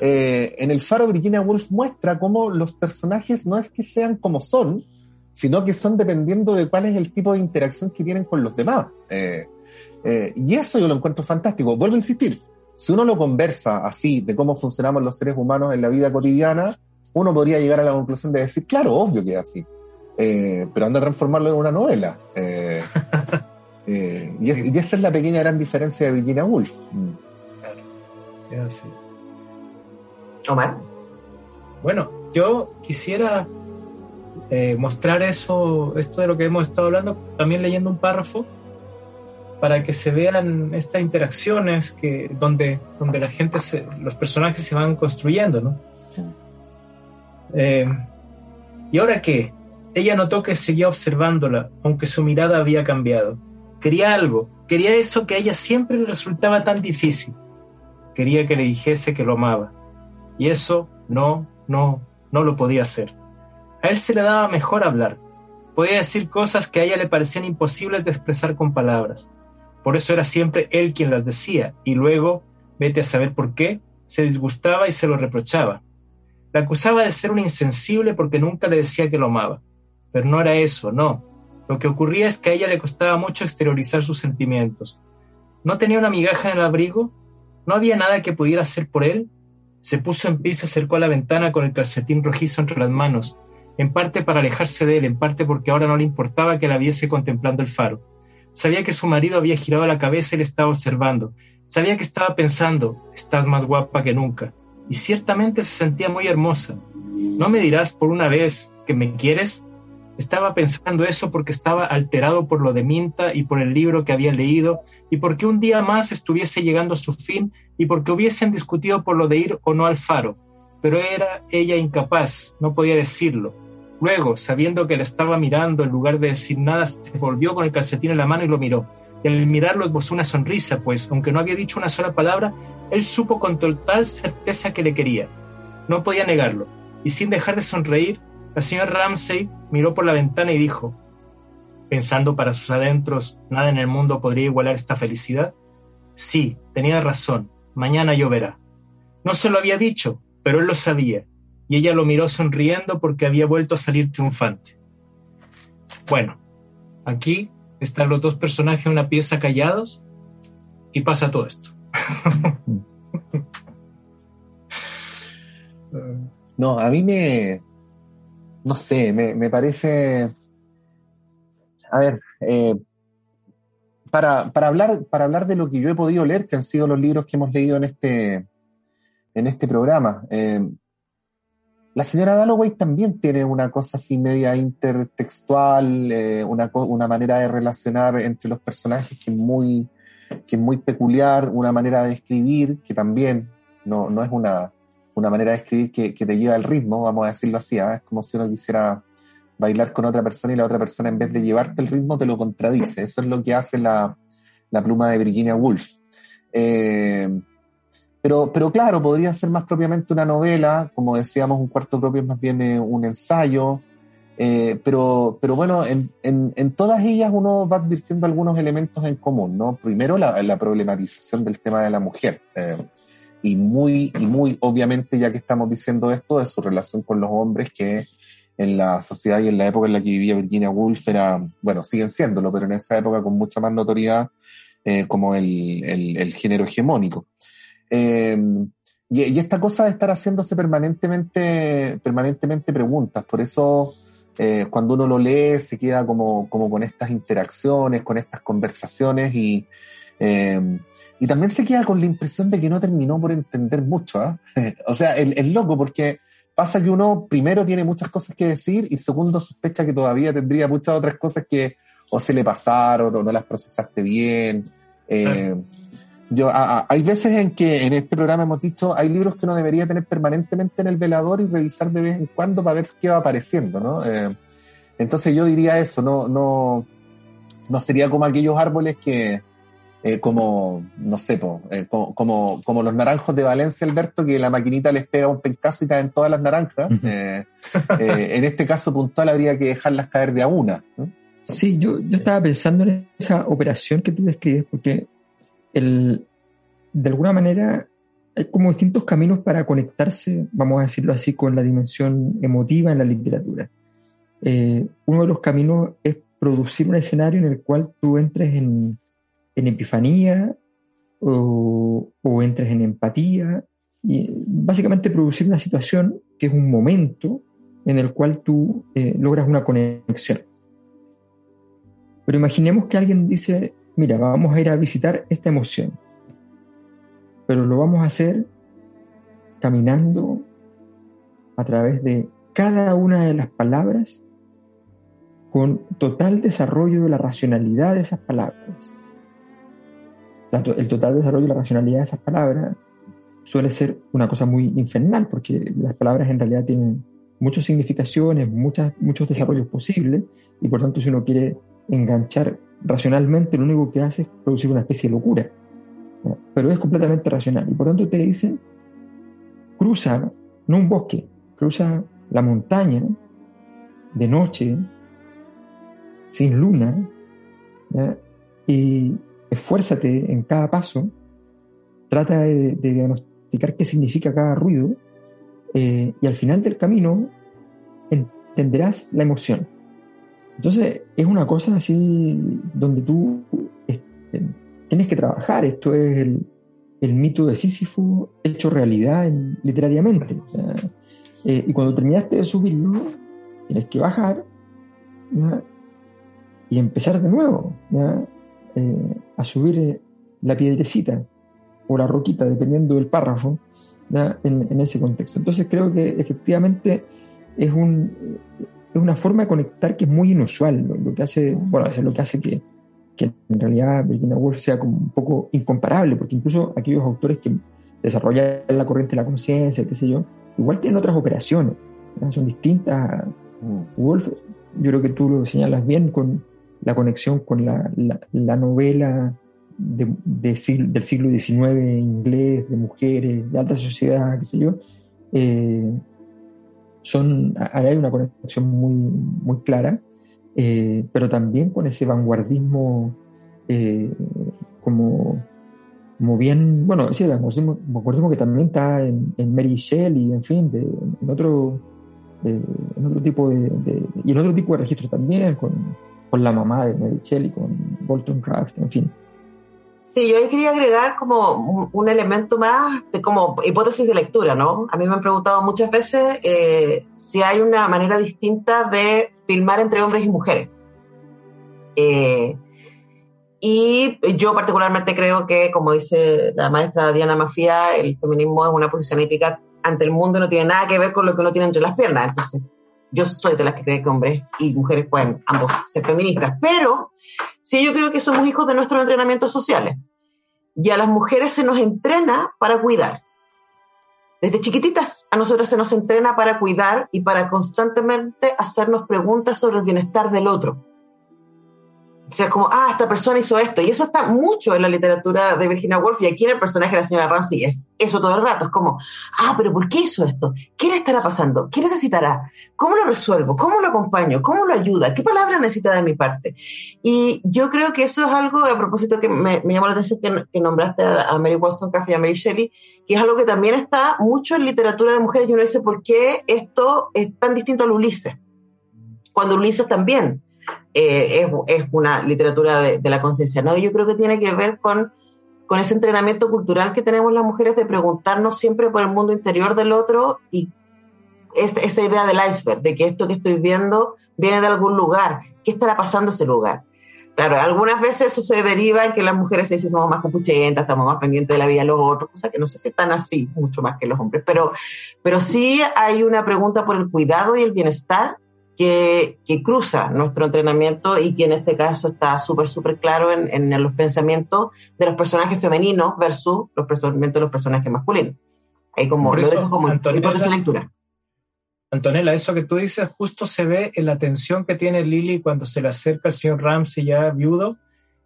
eh, en el faro Virginia Woolf muestra cómo los personajes no es que sean como son, sino que son dependiendo de cuál es el tipo de interacción que tienen con los demás. Eh, eh, y eso yo lo encuentro fantástico. Vuelvo a insistir, si uno lo conversa así de cómo funcionamos los seres humanos en la vida cotidiana, uno podría llegar a la conclusión de decir, claro, obvio que es así, pero anda a transformarlo en una novela. [laughs] y, esa es la pequeña gran diferencia de Virginia Woolf. Claro, es así. Omar. Bueno, yo quisiera eh, mostrar eso, esto de lo que hemos estado hablando, también leyendo un párrafo, para que se vean estas interacciones que, donde, donde la gente, los personajes se van construyendo, ¿no? Eh, ¿Y ahora qué? Ella notó que seguía observándola, aunque su mirada había cambiado. Quería algo, quería eso que a ella siempre le resultaba tan difícil. Quería que le dijese que lo amaba y eso no, no, no lo podía hacer. A él se le daba mejor hablar. Podía decir cosas que a ella le parecían imposibles de expresar con palabras. Por eso era siempre él quien las decía, y luego, vete a saber por qué, se disgustaba y se lo reprochaba. La acusaba de ser un insensible porque nunca le decía que lo amaba. Pero no era eso, no. Lo que ocurría es que a ella le costaba mucho exteriorizar sus sentimientos. No tenía una migaja en el abrigo, no había nada que pudiera hacer por él. Se puso en pie y se acercó a la ventana con el calcetín rojizo entre las manos, en parte para alejarse de él, en parte porque ahora no le importaba que la viese contemplando el faro. Sabía que su marido había girado la cabeza y le estaba observando. Sabía que estaba pensando, estás más guapa que nunca. Y ciertamente se sentía muy hermosa. ¿No me dirás por una vez que me quieres? Estaba pensando eso porque estaba alterado por lo de Minta y por el libro que había leído y porque un día más estuviese llegando a su fin y porque hubiesen discutido por lo de ir o no al faro. Pero era ella incapaz, no podía decirlo. Luego, sabiendo que le estaba mirando, en lugar de decir nada, se volvió con el calcetín en la mano y lo miró. Y al mirarlo esbozó una sonrisa, pues, aunque no había dicho una sola palabra, él supo con total certeza que le quería. No podía negarlo. Y sin dejar de sonreír, la señora Ramsey miró por la ventana y dijo, pensando para sus adentros, nada en el mundo podría igualar esta felicidad. Sí, tenía razón, mañana lloverá. No se lo había dicho, pero él lo sabía, y ella lo miró sonriendo porque había vuelto a salir triunfante. Bueno, aquí están los dos personajes en una pieza callados y pasa todo esto. [laughs] no, a mí me, no sé, me, parece, a ver, eh, para, hablar, para hablar de lo que yo he podido leer, que han sido los libros que hemos leído en este, en este programa, eh, la señora Dalloway también tiene una cosa así media intertextual, eh, una, una, manera de relacionar entre los personajes que es muy, que es muy peculiar, una manera de escribir que también no, no es una, una manera de escribir que, te lleva al ritmo, vamos a decirlo así, ¿ah? es como si uno quisiera bailar con otra persona y la otra persona en vez de llevarte el ritmo te lo contradice. Eso es lo que hace la, la pluma de Virginia Woolf. Eh, pero, pero claro, podría ser más propiamente una novela, como decíamos, un cuarto propio es más bien eh, un ensayo, eh, pero, pero bueno, en, en, todas ellas uno va advirtiendo algunos elementos en común, ¿no? Primero, la, problematización del tema de la mujer, eh, y muy, y muy obviamente, ya que estamos diciendo esto, de su relación con los hombres que en la sociedad y en la época en la que vivía Virginia Woolf era, bueno, siguen siéndolo, pero en esa época con mucha más notoriedad como el, el, el género hegemónico. Eh, y, esta cosa de estar haciéndose permanentemente, permanentemente preguntas, por eso eh, cuando uno lo lee se queda como, como con estas interacciones, con estas conversaciones y, eh, y también se queda con la impresión de que no terminó por entender mucho. ¿ah? [laughs] o sea, es loco porque pasa que uno primero tiene muchas cosas que decir y segundo sospecha que todavía tendría muchas otras cosas que o se le pasaron o no las procesaste bien. Eh, yo, hay veces en que en este programa hemos dicho, hay libros que uno debería tener permanentemente en el velador y revisar de vez en cuando para ver qué va apareciendo, ¿no? Eh, entonces yo diría eso, no, no, no sería como aquellos árboles que, eh, como, no sé, eh, como, como, los naranjos de Valencia, Alberto, que la maquinita les pega un pencazo y caen todas las naranjas. [laughs] en este caso puntual habría que dejarlas caer de a una. Sí, yo, yo estaba pensando en esa operación que tú describes, porque el, de alguna manera hay como distintos caminos para conectarse, vamos a decirlo así, con la dimensión emotiva en la literatura. Eh, uno de los caminos es producir un escenario en el cual tú entres en, en epifanía o, o, entres en empatía, y básicamente producir una situación que es un momento en el cual tú eh, logras una conexión. Pero imaginemos que alguien dice, mira, vamos a ir a visitar esta emoción, pero lo vamos a hacer caminando a través de cada una de las palabras con total desarrollo de la racionalidad de esas palabras. El total desarrollo de la racionalidad de esas palabras suele ser una cosa muy infernal, porque las palabras en realidad tienen muchas significaciones, muchas, muchos desarrollos posibles, y por tanto si uno quiere enganchar racionalmente lo único que hace es producir una especie de locura. Pero es completamente racional. Y por tanto te dicen, cruza, no un bosque, cruza la montaña de noche, sin luna, y esfuérzate en cada paso, trata de, diagnosticar qué significa cada ruido, eh, y al final del camino entenderás la emoción. Entonces, es una cosa así donde tú este, tienes que trabajar. Esto es el, mito de Sísifo hecho realidad literariamente. Eh, y cuando terminaste de subirlo, tienes que bajar y empezar de nuevo eh, a subir eh, la piedrecita o la roquita, dependiendo del párrafo, en, ese contexto. Entonces creo que efectivamente es, un, es una forma de conectar que es muy inusual, lo, que hace, bueno, es lo que hace que, que en realidad Virginia Woolf sea como un poco incomparable, porque incluso aquellos autores que desarrollan la corriente de la conciencia, qué sé yo, igual tienen otras operaciones, son distintas. Mm. Woolf, yo creo que tú lo señalas bien con la conexión con la, la, novela de, del siglo XIX inglés, de mujeres, de alta sociedad, qué sé yo, eh, son, hay una conexión muy, muy clara eh, pero también con ese vanguardismo eh, como, como bien, bueno, ese vanguardismo, que también está en, Mary Shelley, en fin, de, en otro en otro tipo de, y en otro tipo de registro también, con, con la mamá de Shelley, con Bolton Craft, en fin. Sí, yo quería agregar como un, elemento más de como hipótesis de lectura, ¿no? A mí me han preguntado muchas veces eh, si hay una manera distinta de filmar entre hombres y mujeres. Eh, y yo particularmente creo que, como dice la maestra Diana Mafia, el feminismo es una posición ética ante el mundo no tiene nada que ver con lo que uno tiene entre las piernas. Entonces, yo soy de las que cree que hombres y mujeres pueden ambos ser feministas, pero sí yo creo que somos hijos de nuestros entrenamientos sociales. Y a las mujeres se nos entrena para cuidar. Desde chiquititas a nosotras se nos entrena para cuidar y para constantemente hacernos preguntas sobre el bienestar del otro. O sea, es como, ah, esta persona hizo esto. Y eso está mucho en la literatura de Virginia Woolf y aquí en el personaje de la señora Ramsey es eso todo el rato. Es como, ah, pero ¿por qué hizo esto? ¿Qué le estará pasando? ¿Qué necesitará? ¿Cómo lo resuelvo? ¿Cómo lo acompaño? ¿Cómo lo ayuda? ¿Qué palabra necesita de mi parte? Y yo creo que eso es algo, a propósito que me, llamó la atención que, nombraste a, Mary Wollstonecraft y a Mary Shelley, que es algo que también está mucho en literatura de mujeres y uno dice, ¿por qué esto es tan distinto a Ulises? Cuando Ulises también eh, es, una literatura de, la conciencia. ¿no? yo creo que tiene que ver con, con ese entrenamiento cultural que tenemos las mujeres de preguntarnos siempre por el mundo interior del otro y esa idea del iceberg, de que esto que estoy viendo viene de algún lugar. ¿Qué estará pasando ese lugar? Claro, algunas veces eso se deriva en que las mujeres sí somos más compuchentas, estamos más pendientes de la vida de los otros, cosa que no sé si tan así, mucho más que los hombres, pero, pero sí hay una pregunta por el cuidado y el bienestar que, cruza nuestro entrenamiento y que en este caso está súper, súper claro en, los pensamientos de los personajes femeninos versus los pensamientos de los personajes masculinos. Ahí como lo dejo como hipótesis de lectura. Antonella, eso que tú dices justo se ve en la tensión que tiene Lily cuando se le acerca al señor Ramsey ya viudo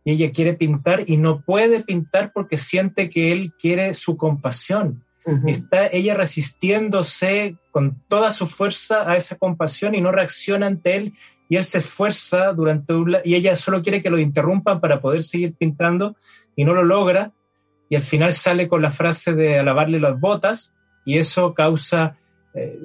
y ella quiere pintar y no puede pintar porque siente que él quiere su compasión Está ella resistiéndose con toda su fuerza a esa compasión y no reacciona ante él y él se esfuerza durante un, y ella solo quiere que lo interrumpan para poder seguir pintando y no lo logra y al final sale con la frase de alabarle las botas y eso causa eh,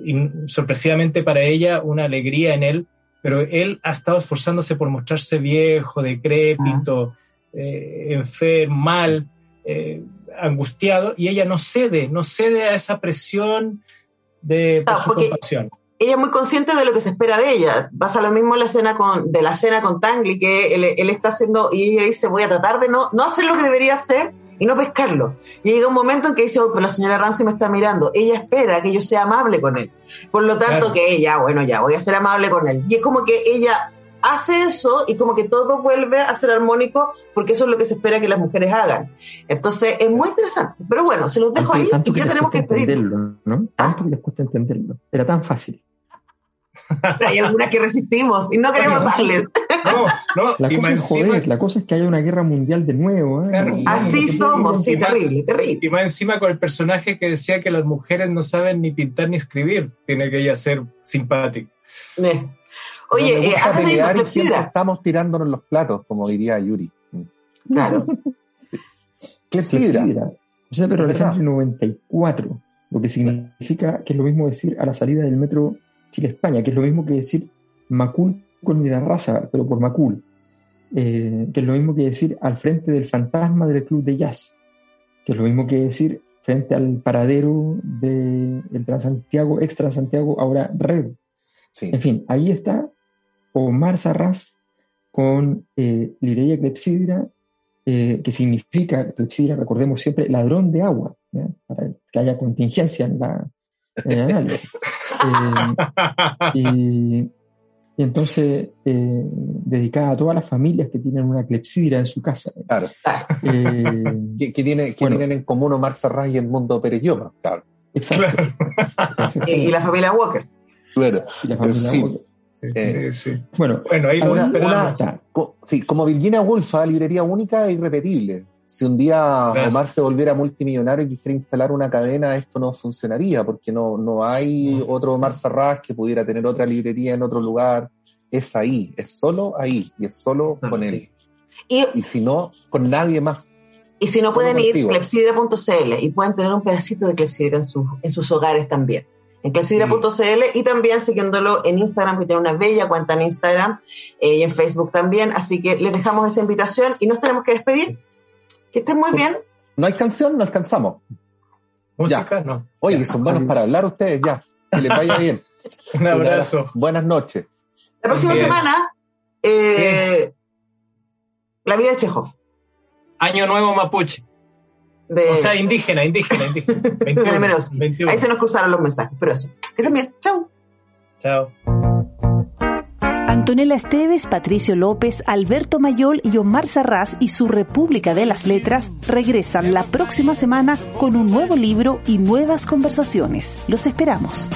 sorpresivamente para ella una alegría en él, pero él ha estado esforzándose por mostrarse viejo, decrépito, eh, enfermo, mal, eh, angustiado y ella no cede, no cede a esa presión de su compasión. Ella es muy consciente de lo que se espera de ella. Pasa lo mismo en la escena con, de la cena con Tangli, que él, está haciendo, y ella dice, voy a tratar de no, no hacer lo que debería hacer y no pescarlo. Y llega un momento en que dice, oh, pero la señora Ramsey me está mirando. Ella espera que yo sea amable con él. Por lo tanto, que ella, bueno, ya, voy a ser amable con él. Y es como que ella hace eso y como que todo vuelve a ser armónico porque eso es lo que se espera que las mujeres hagan. Entonces es muy interesante. Pero bueno, se los dejo ahí y ya tenemos que despedirlo. ¿no? Tanto que les cuesta entenderlo. Era tan fácil. hay algunas que resistimos y no queremos darles. [laughs] No, no, la cosa, es joder, la cosa es que haya una guerra mundial de nuevo. ¿eh? Así somos, sí, terrible, terrible. Y más encima con el personaje que decía que las mujeres no saben ni pintar ni escribir, tiene que ella ser simpática. Oye, eh, estamos tirándonos los platos, como diría Yuri. Claro. [laughs] Clepsidra. O sea, pero la el 94, lo que significa que es lo mismo decir a la salida del metro Chile-España, que es lo mismo que decir Macul la raza, pero por Macul. Eh, que es lo mismo que decir al frente del fantasma del club de jazz, que es lo mismo que decir frente al paradero del de Transantiago, ex Transantiago, ahora Red. En fin, ahí está Omar Sarraz con eh, Lireia Clepsidra, eh, que significa, Clepsidra, recordemos siempre, ladrón de agua, para que haya contingencia en, la, en el análisis. [laughs] Eh, y, y entonces eh, dedicada a todas las familias que tienen una clepsidra en su casa. Claro. Eh, que, tiene, que tienen en común Omar Sarraz y el mundo Pereyoma, claro. Exacto. y, la familia Walker. Claro. Y la familia Walker. Eh, sí, sí. Bueno, bueno, ahí lo una, sí, como Virginia Woolf, librería única e irrepetible. Si un día Omar se volviera multimillonario y quisiera instalar una cadena, esto no funcionaría, porque no, no hay otro Omar Sarraz que pudiera tener otra librería en otro lugar. Es ahí, es solo ahí, y es solo con él. Y, si no, con nadie más. Y si no pueden ir, clepsidra.cl y pueden tener un pedacito de clepsidra en, sus en sus hogares también. En clepsidra.cl y también siguiéndolo en Instagram, que tiene una bella cuenta en Instagram eh, y en Facebook también. Así que les dejamos esa invitación y nos tenemos que despedir. Que estén muy bien. No hay canción, no alcanzamos. Música, no. Oye, son buenos para hablar ustedes, ya. Que les vaya bien. [laughs] Un abrazo. Buenas noches. La próxima semana, eh, La vida de Chekhov. Año Nuevo Mapuche. O sea, indígena, indígena, indígena. [laughs] 21, Ahí se nos cruzaron los mensajes, pero eso. Que también. Chao. Chao. Antonella Esteves, Patricio López, Alberto Mayol y Omar Sarraz y su República de las Letras regresan la próxima semana con un nuevo libro y nuevas conversaciones. Los esperamos.